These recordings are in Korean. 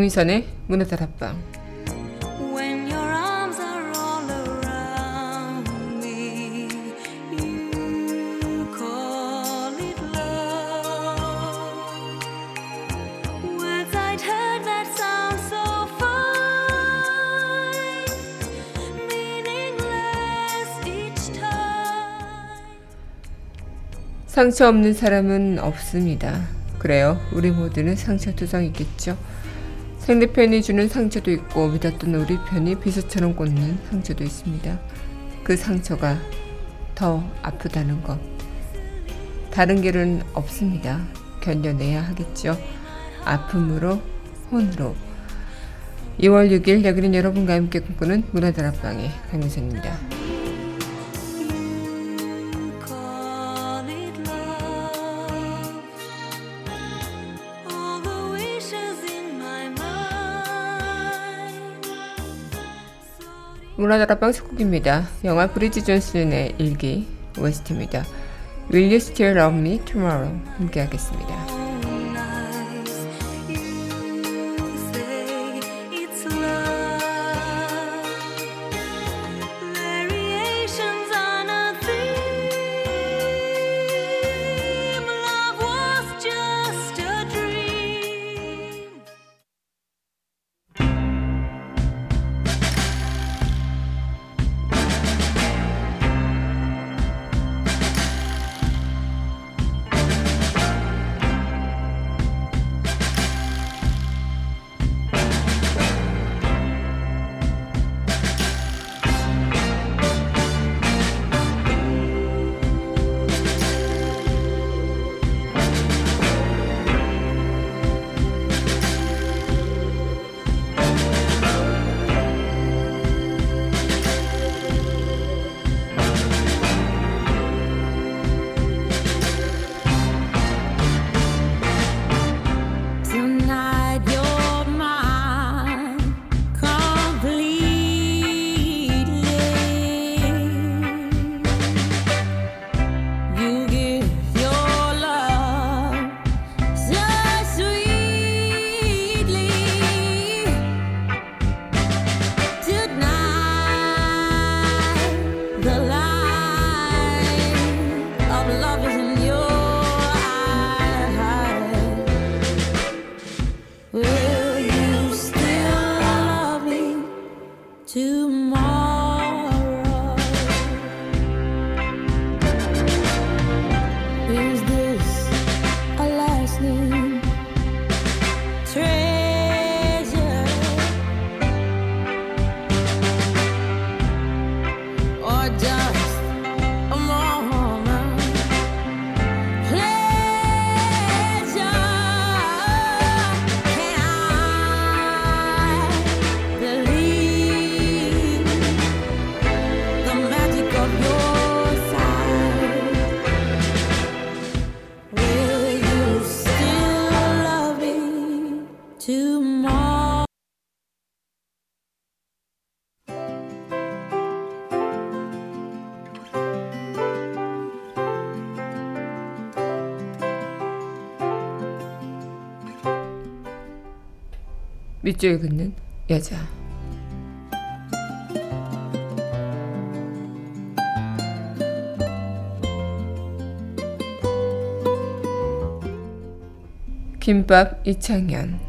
강민선의 문화다락방 When your arms are all around me, you call it love. Words I'd heard that sound so fine, meaningless each time. 상처 없는 사람은 없습니다. 그래요. 우리 모두는 상처 투성이겠죠. 상대편이 주는 상처도 있고 믿었던 우리 편이 비수처럼 꽂는 상처도 있습니다. 그 상처가 더 아프다는 것. 다른 길은 없습니다. 견뎌내야 하겠죠. 아픔으로 혼으로. 2월 6일 여기는 여러분과 함께 꿈꾸는 문화다락방의 강민선입니다. 문화다락방 속곡입니다. 영화 브리지 존슨의 일기 OST입니다. Will You Still Love Me Tomorrow 함께 하겠습니다. 밑줄 긋는 여자. 김밥 이창현.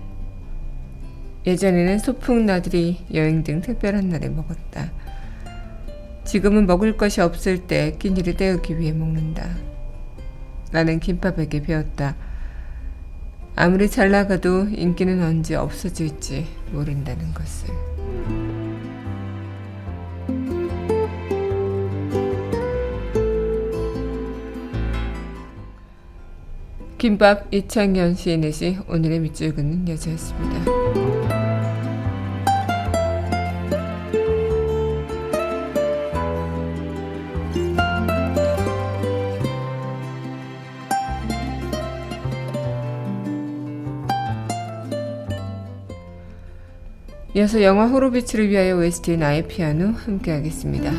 예전에는 소풍 나들이 여행 등 특별한 날에 먹었다. 지금은 먹을 것이 없을 때 끼니를 때우기 위해 먹는다. 나는 김밥에게 배웠다. 아무리 잘 나가도 인기는 언제 없어질지 모른다는 것을. 김밥 이창현 시인의 시 오늘의 밑줄 긋는 여자였습니다. 이어서 영화 호로비츠를 위하여 OST 나의 피아노 함께 하겠습니다.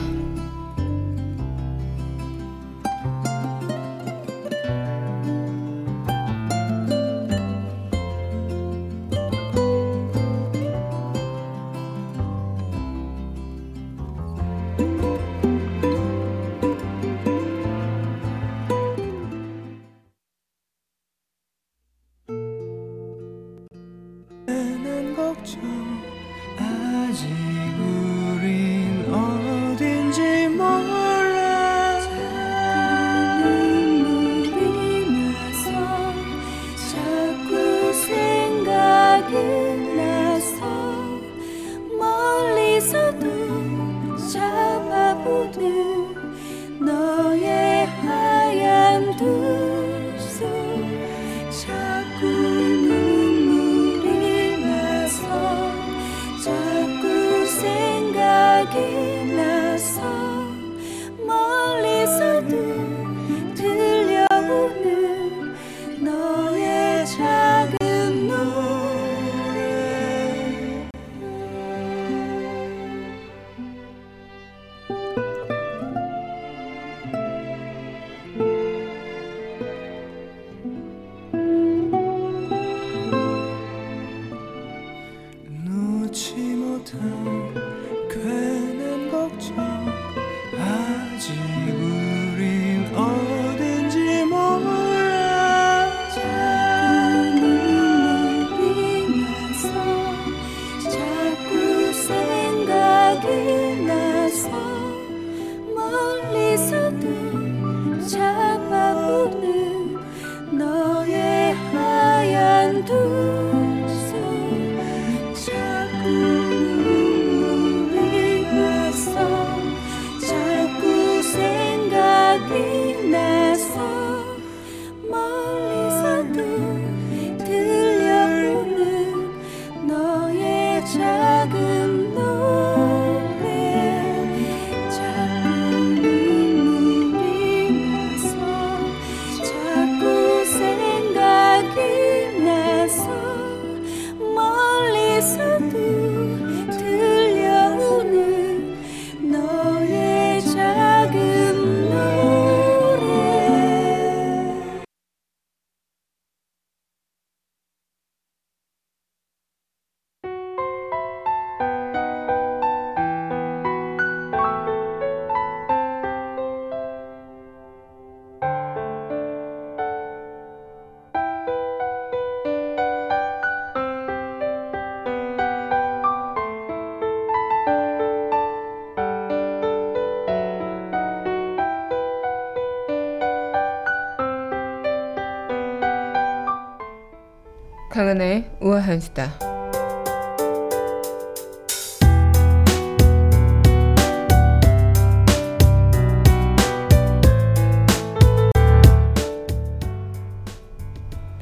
수다.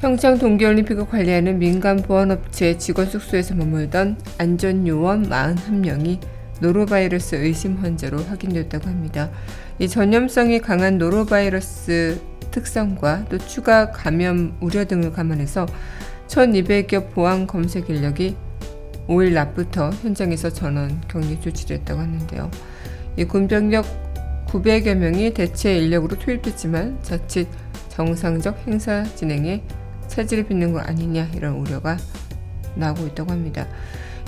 평창 동계올림픽을 관리하는 민간 보안업체 직원 숙소에서 머물던 안전요원 41명이 노로바이러스 의심 환자로 확인됐다고 합니다. 이 전염성이 강한 노로바이러스 특성과 또 추가 감염 우려 등을 감안해서 1200여 보안 검색 인력이 5일 낮부터 현장에서 전원 격리 조치를 했다고 하는데요. 이 군병력 900여 명이 대체 인력으로 투입됐지만 자칫 정상적 행사 진행에 차질을 빚는 거 아니냐 이런 우려가 나오고 있다고 합니다.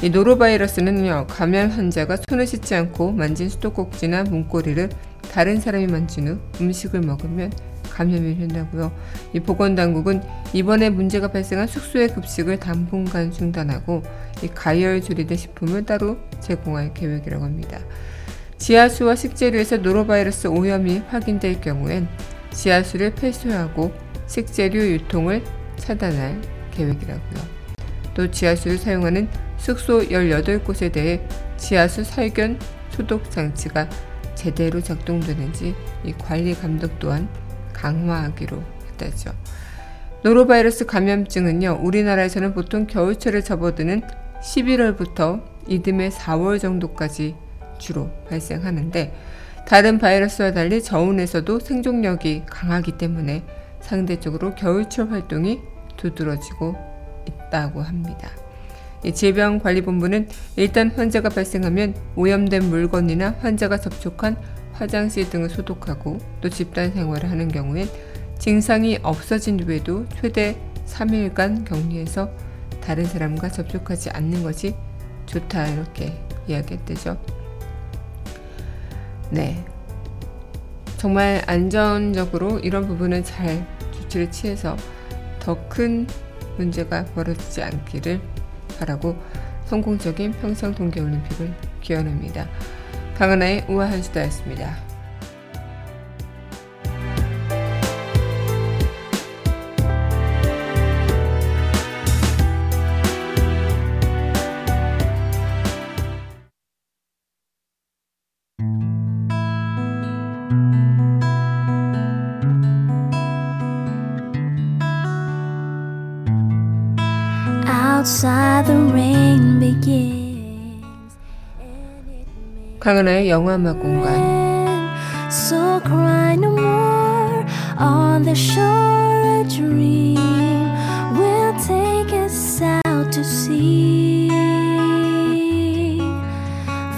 이 노로바이러스는요 감염 환자가 손을 씻지 않고 만진 수도꼭지나 문고리를 다른 사람이 만진 후 음식을 먹으면 감염이 된다고요. 이 보건당국은 이번에 문제가 발생한 숙소의 급식을 당분간 중단하고 이 가열 조리된 식품을 따로 제공할 계획이라고 합니다. 지하수와 식재료에서 노로바이러스 오염이 확인될 경우엔 지하수를 폐쇄하고 식재료 유통을 차단할 계획이라고요. 또 지하수를 사용하는 숙소 18곳에 대해 지하수 살균 소독 장치가 제대로 작동되는지 이 관리 감독 또한 강화하기로 했다죠. 노로바이러스 감염증은요, 우리나라에서는 보통 겨울철에 접어드는 11월부터 이듬해 4월 정도까지 주로 발생하는데, 다른 바이러스와 달리 저온에서도 생존력이 강하기 때문에 상대적으로 겨울철 활동이 두드러지고 있다고 합니다. 이 질병관리본부는 일단 환자가 발생하면 오염된 물건이나 환자가 접촉한 화장실 등을 소독하고 또 집단 생활을 하는 경우엔 증상이 없어진 후에도 최대 3일간 격리해서 다른 사람과 접촉하지 않는 것이 좋다 이렇게 이야기했대죠. 네. 정말 안전적으로 이런 부분은 잘 조치를 취해서 더 큰 문제가 벌어지지 않기를 바라고 성공적인 평창 동계올림픽을 기원합니다. 강은하의 우아한 수다였습니다. 강은하의 영화음악 공간. So cry no more on the shore a dream will take us out to sea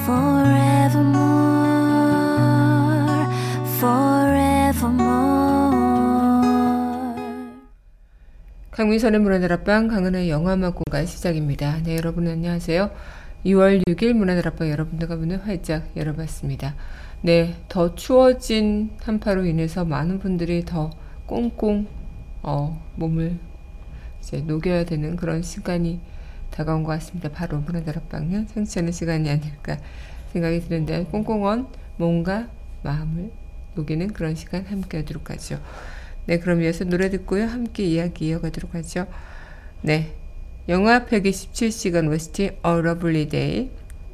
forevermore forevermore 강민선의 문화다락방 강은하의 영화음악 공간 시작입니다. 네 여러분 안녕하세요. 2월 6일 문화다락방 여러분들과 문을 활짝 열어봤습니다. 네, 더 추워진 한파로 인해서 많은 분들이 더 꽁꽁 어, 몸을 이제 녹여야 되는 그런 시간이 다가온 것 같습니다. 바로 문화다락방은 성취하는 시간이 아닐까 생각이 드는데 꽁꽁언 몸과 마음을 녹이는 그런 시간 함께 하도록 하죠. 네, 그럼 이어서 노래 듣고요. 함께 이야기 이어가도록 하죠. 네. 영화 127시간 OST A Lovely Day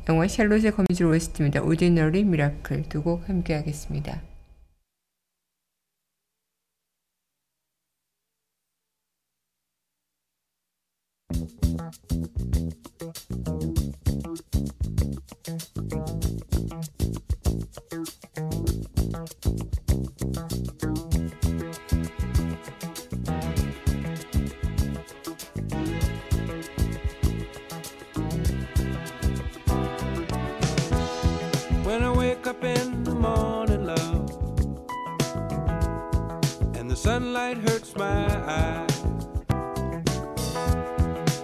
영화 샬롯의 거미줄 OST입니다. Ordinary Miracle 두 곡 함께 하겠습니다. the sunlight hurts my eyes.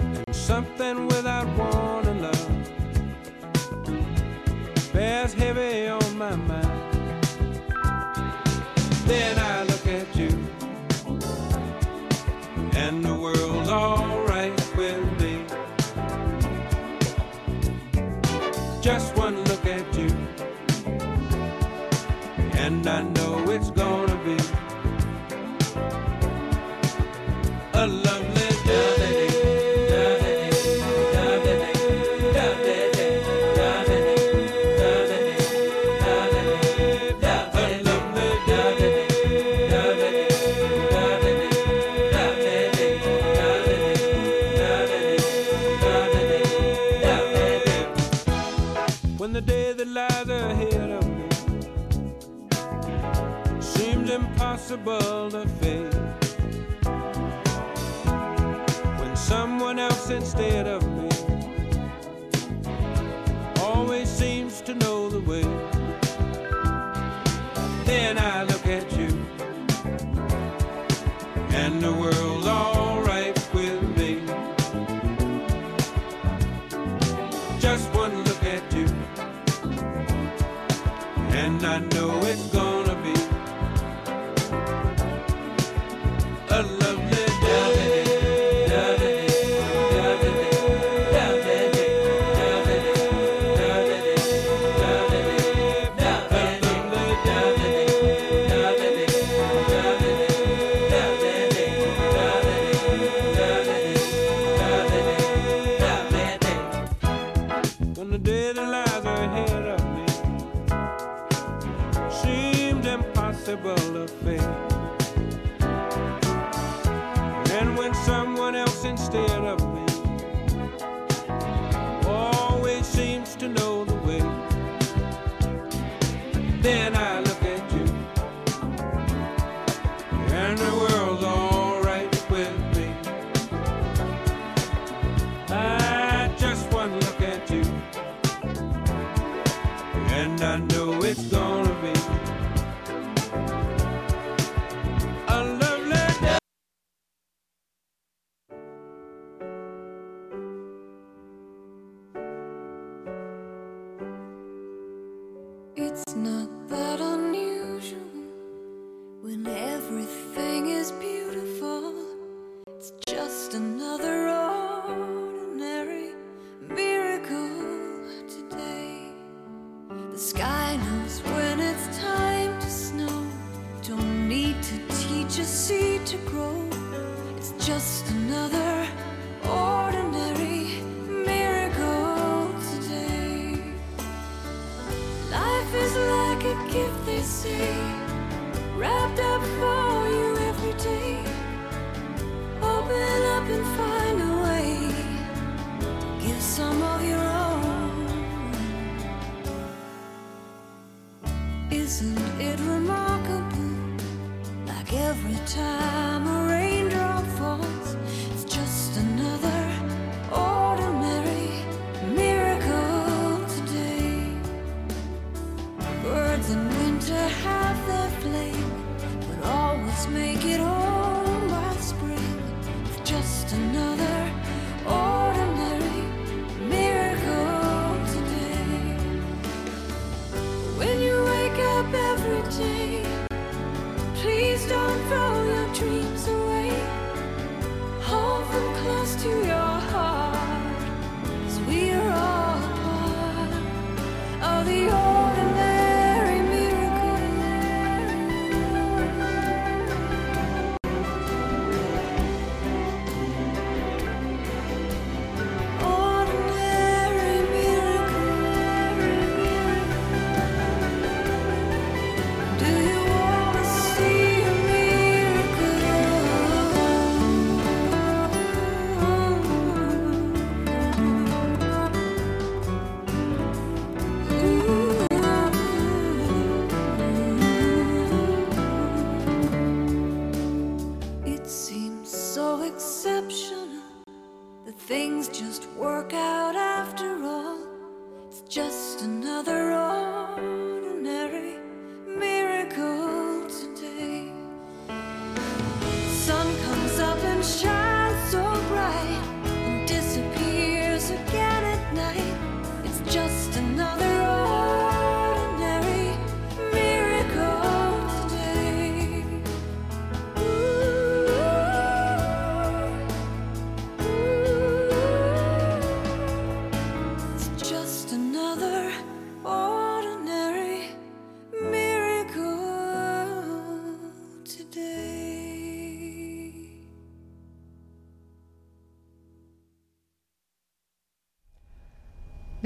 And something without warning. of me. then I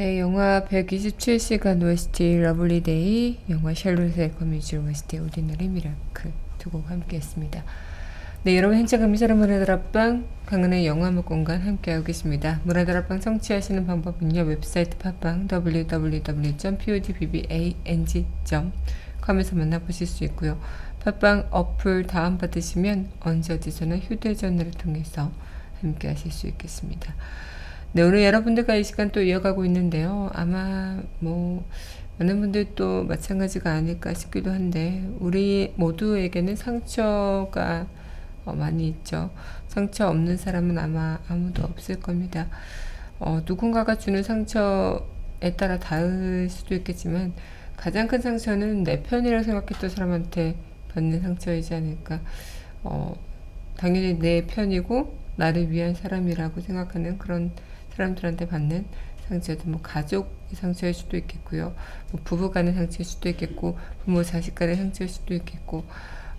네, 영화 127시간 OST Lovely Day, 영화 샬롯의 거미줄 OST Ordinary Miracle 두 곡 함께 했습니다. 네, 여러분 행차가 미사람 문화다락방 강은의 영화음악 공간 함께하고 계십니다. 문화다락방 청취하시는 방법은요. 웹사이트 팟빵 www.podbbang.com에서 만나보실 수 있고요. 팟빵 어플 다운받으시면 언제 어디서나 휴대전화를 통해서 함께하실 수 있겠습니다. 네, 오늘 여러분들과 이 시간 또 이어가고 있는데요. 아마 뭐 많은 분들도 마찬가지가 아닐까 싶기도 한데 우리 모두에게는 상처가 어, 많이 있죠. 상처 없는 사람은 아마 아무도 없을 겁니다. 어, 누군가가 주는 상처에 따라 다를 수도 있겠지만 가장 큰 상처는 내 편이라고 생각했던 사람한테 받는 상처이지 않을까. 어, 당연히 내 편이고 나를 위한 사람이라고 생각하는 그런 사람들한테 받는 상처도 뭐 가족의 상처일 수도 있겠고요. 뭐 부부 간의 상처일 수도 있겠고 부모 자식 간의 상처일 수도 있겠고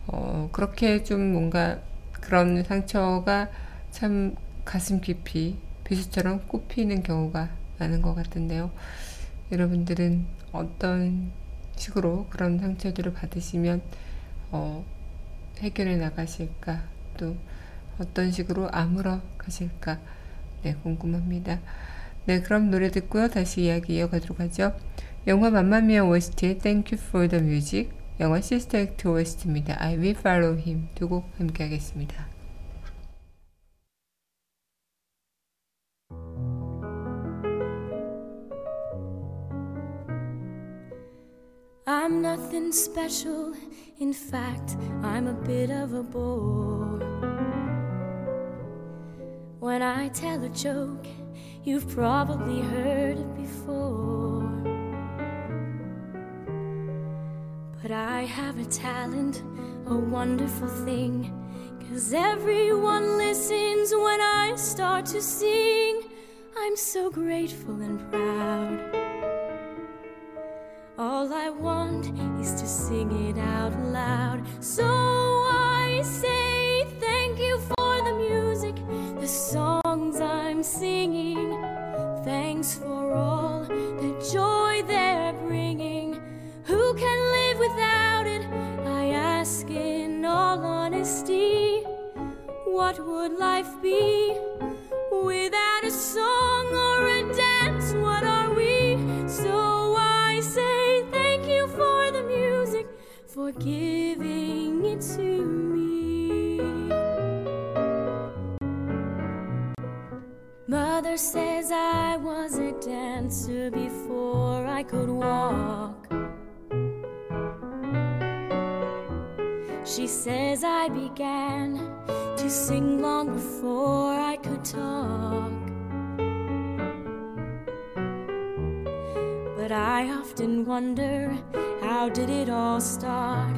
어, 그렇게 좀 뭔가 그런 상처가 참 가슴 깊이 비수처럼 꼽히는 경우가 많은 것 같은데요. 여러분들은 어떤 식으로 그런 상처들을 받으시면 어, 해결해 나가실까 또 어떤 식으로 아물어 가실까 네, 궁금합니다. 네, 그럼 노래 듣고요. 다시 이야기 이어가도록 하죠. 영화 맘마미아 OST의 Thank You for the Music, 영화 시스터 액트 OST입니다. I Will Follow Him 두 곡 함께 하겠습니다. I'm nothing special. In fact, I'm a bit of a bore. When I tell a joke, you've probably heard it before. But I have a talent, a wonderful thing. Cause everyone listens when I start to sing. I'm so grateful and proud. All I want is to sing it out loud. So would life be without a song or a dance? What are we? So I say thank you for the music, for giving it to me. Mother says I was a dancer before I could walk. She says I began to sing long before I could talk. But I often wonder how did it all start?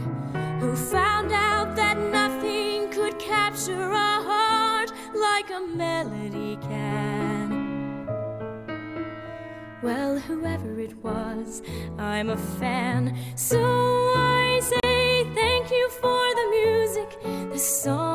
Who found out that nothing could capture a heart like a melody can? Well, whoever it was, I'm a fan. So the song.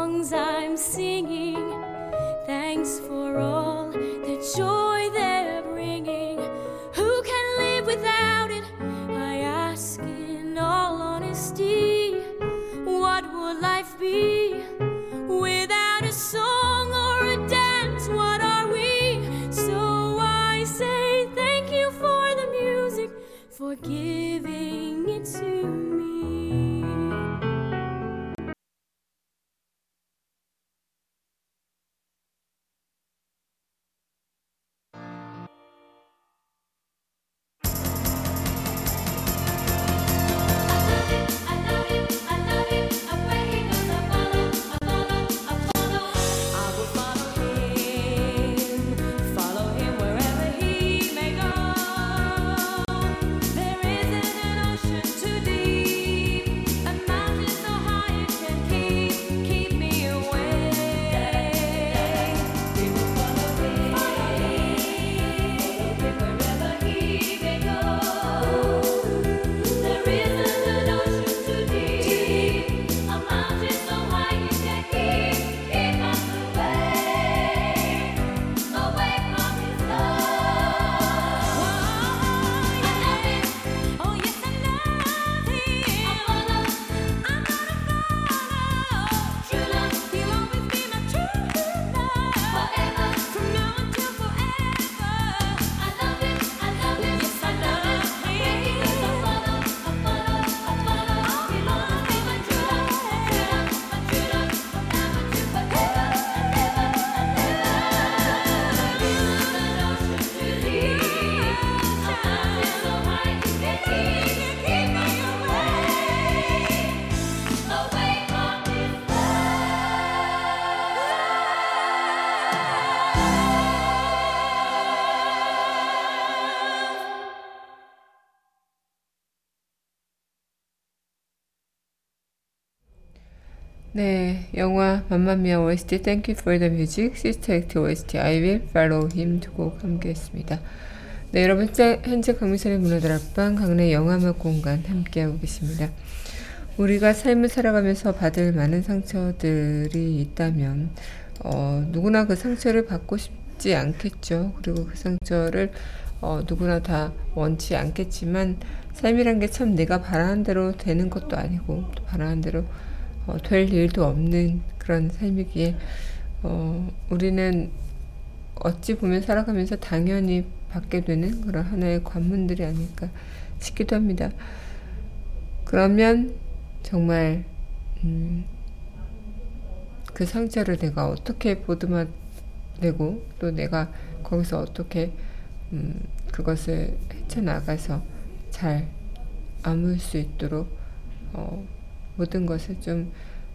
맘마미아 OST Thank You for the Music, 시스터 액트 OST I Will Follow Him 두 곡 함께 했습니다. 네, 여러분 현재, 강민선의 문화다락방 강내 영화음악 공간 함께하고 계십니다. 우리가 삶을 살아가면서 받을 많은 상처들이 있다면 어, 누구나 그 상처를 받고 싶지 않겠죠. 그리고 그 상처를 어, 누구나 다 원치 않겠지만 삶이란 게 참 내가 바라는 대로 되는 것도 아니고 또 바라는 대로 어, 될 일도 없는 그런 삶이기에 어, 우리는 어찌 보면 살아가면서 당연히 받게 되는 그런 하나의 관문들이 아닐까 싶기도 합니다. 그러면 정말 음, 그 상처를 내가 어떻게 보듬어내고 또 내가 거기서 어떻게 음, 그것을 헤쳐나가서 잘 아물 수 있도록 어, 모든 것을 좀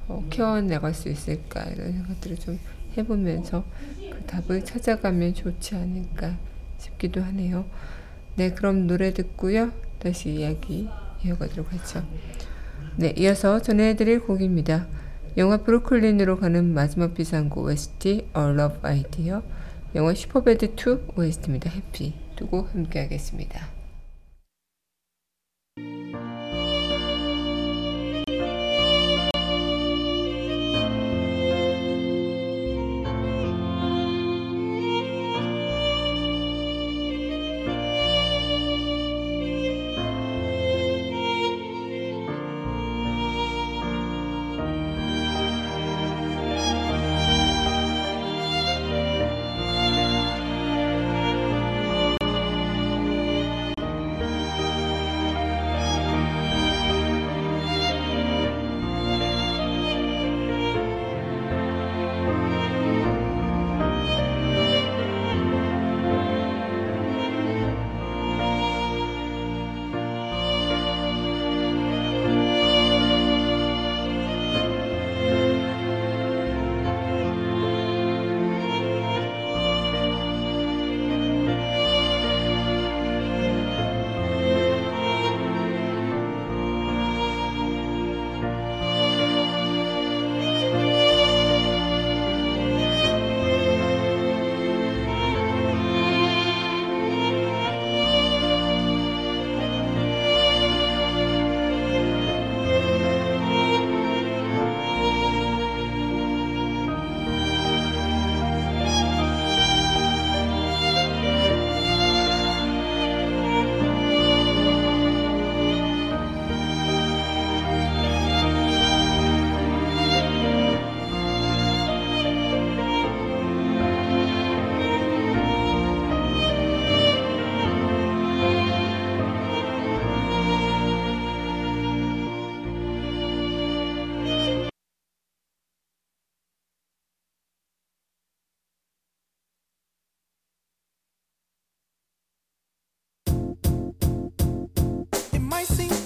어, 키워나갈 수 있을까 이런 생각들을 좀 해보면서 그 답을 찾아가면 좋지 않을까 싶기도 하네요. 네, 그럼 노래 듣고요. 다시 이야기 이어가도록 하죠. 네, 이어서 전해드릴 곡입니다. 영화 브루클린으로 가는 마지막 비상구 OST A Love Idea 영화 슈퍼배드 2 OST입니다. Happy 듣고 함께 하겠습니다. I see.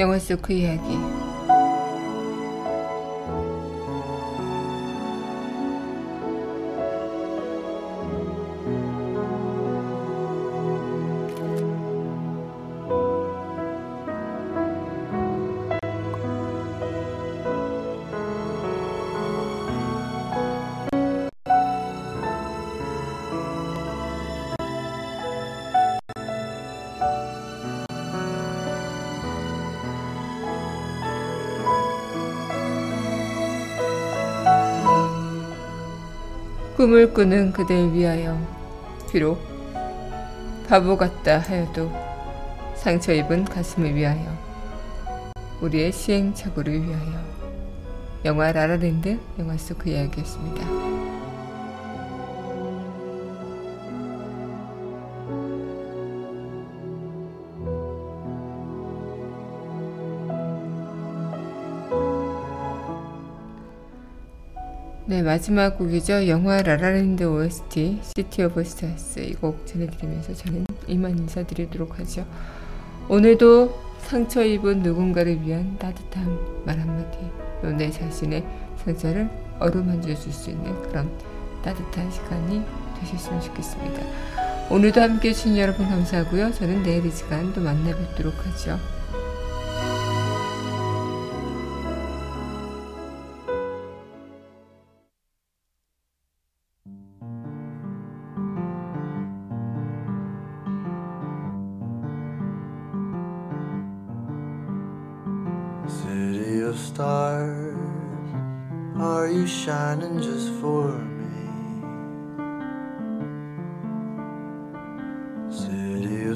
영화 속 그 이야기 꿈을 꾸는 그댈 위하여 비록 바보 같다 하여도 상처 입은 가슴을 위하여 우리의 시행착오를 위하여 영화 라라랜드 영화 속 그 이야기였습니다. 네 마지막 곡이죠. 영화 라라랜드 OST City of Stars 이 곡 전해드리면서 저는 이만 인사드리도록 하죠. 오늘도 상처 입은 누군가를 위한 따뜻한 말 한마디. 또 내 자신의 상처를 어루만져 줄 수 있는 그런 따뜻한 시간이 되셨으면 좋겠습니다. 오늘도 함께 해주신 여러분 감사하고요. 저는 내일 이 시간 또 만나 뵙도록 하죠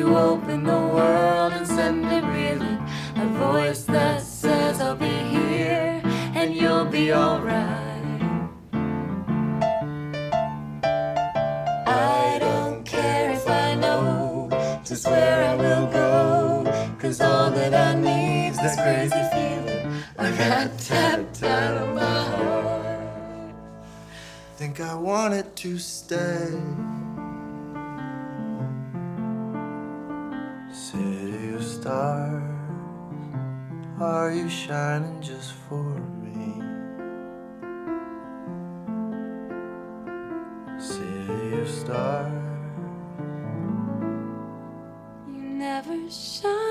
To open the world and send it reeling. A voice that says, I'll be here and you'll be alright. I don't care if I know just where I will go. Cause all that I need's this crazy feeling. A rat tat tat on my heart. Think I wanted to stay. Stars, are you shining just for me? City of stars. You never shine.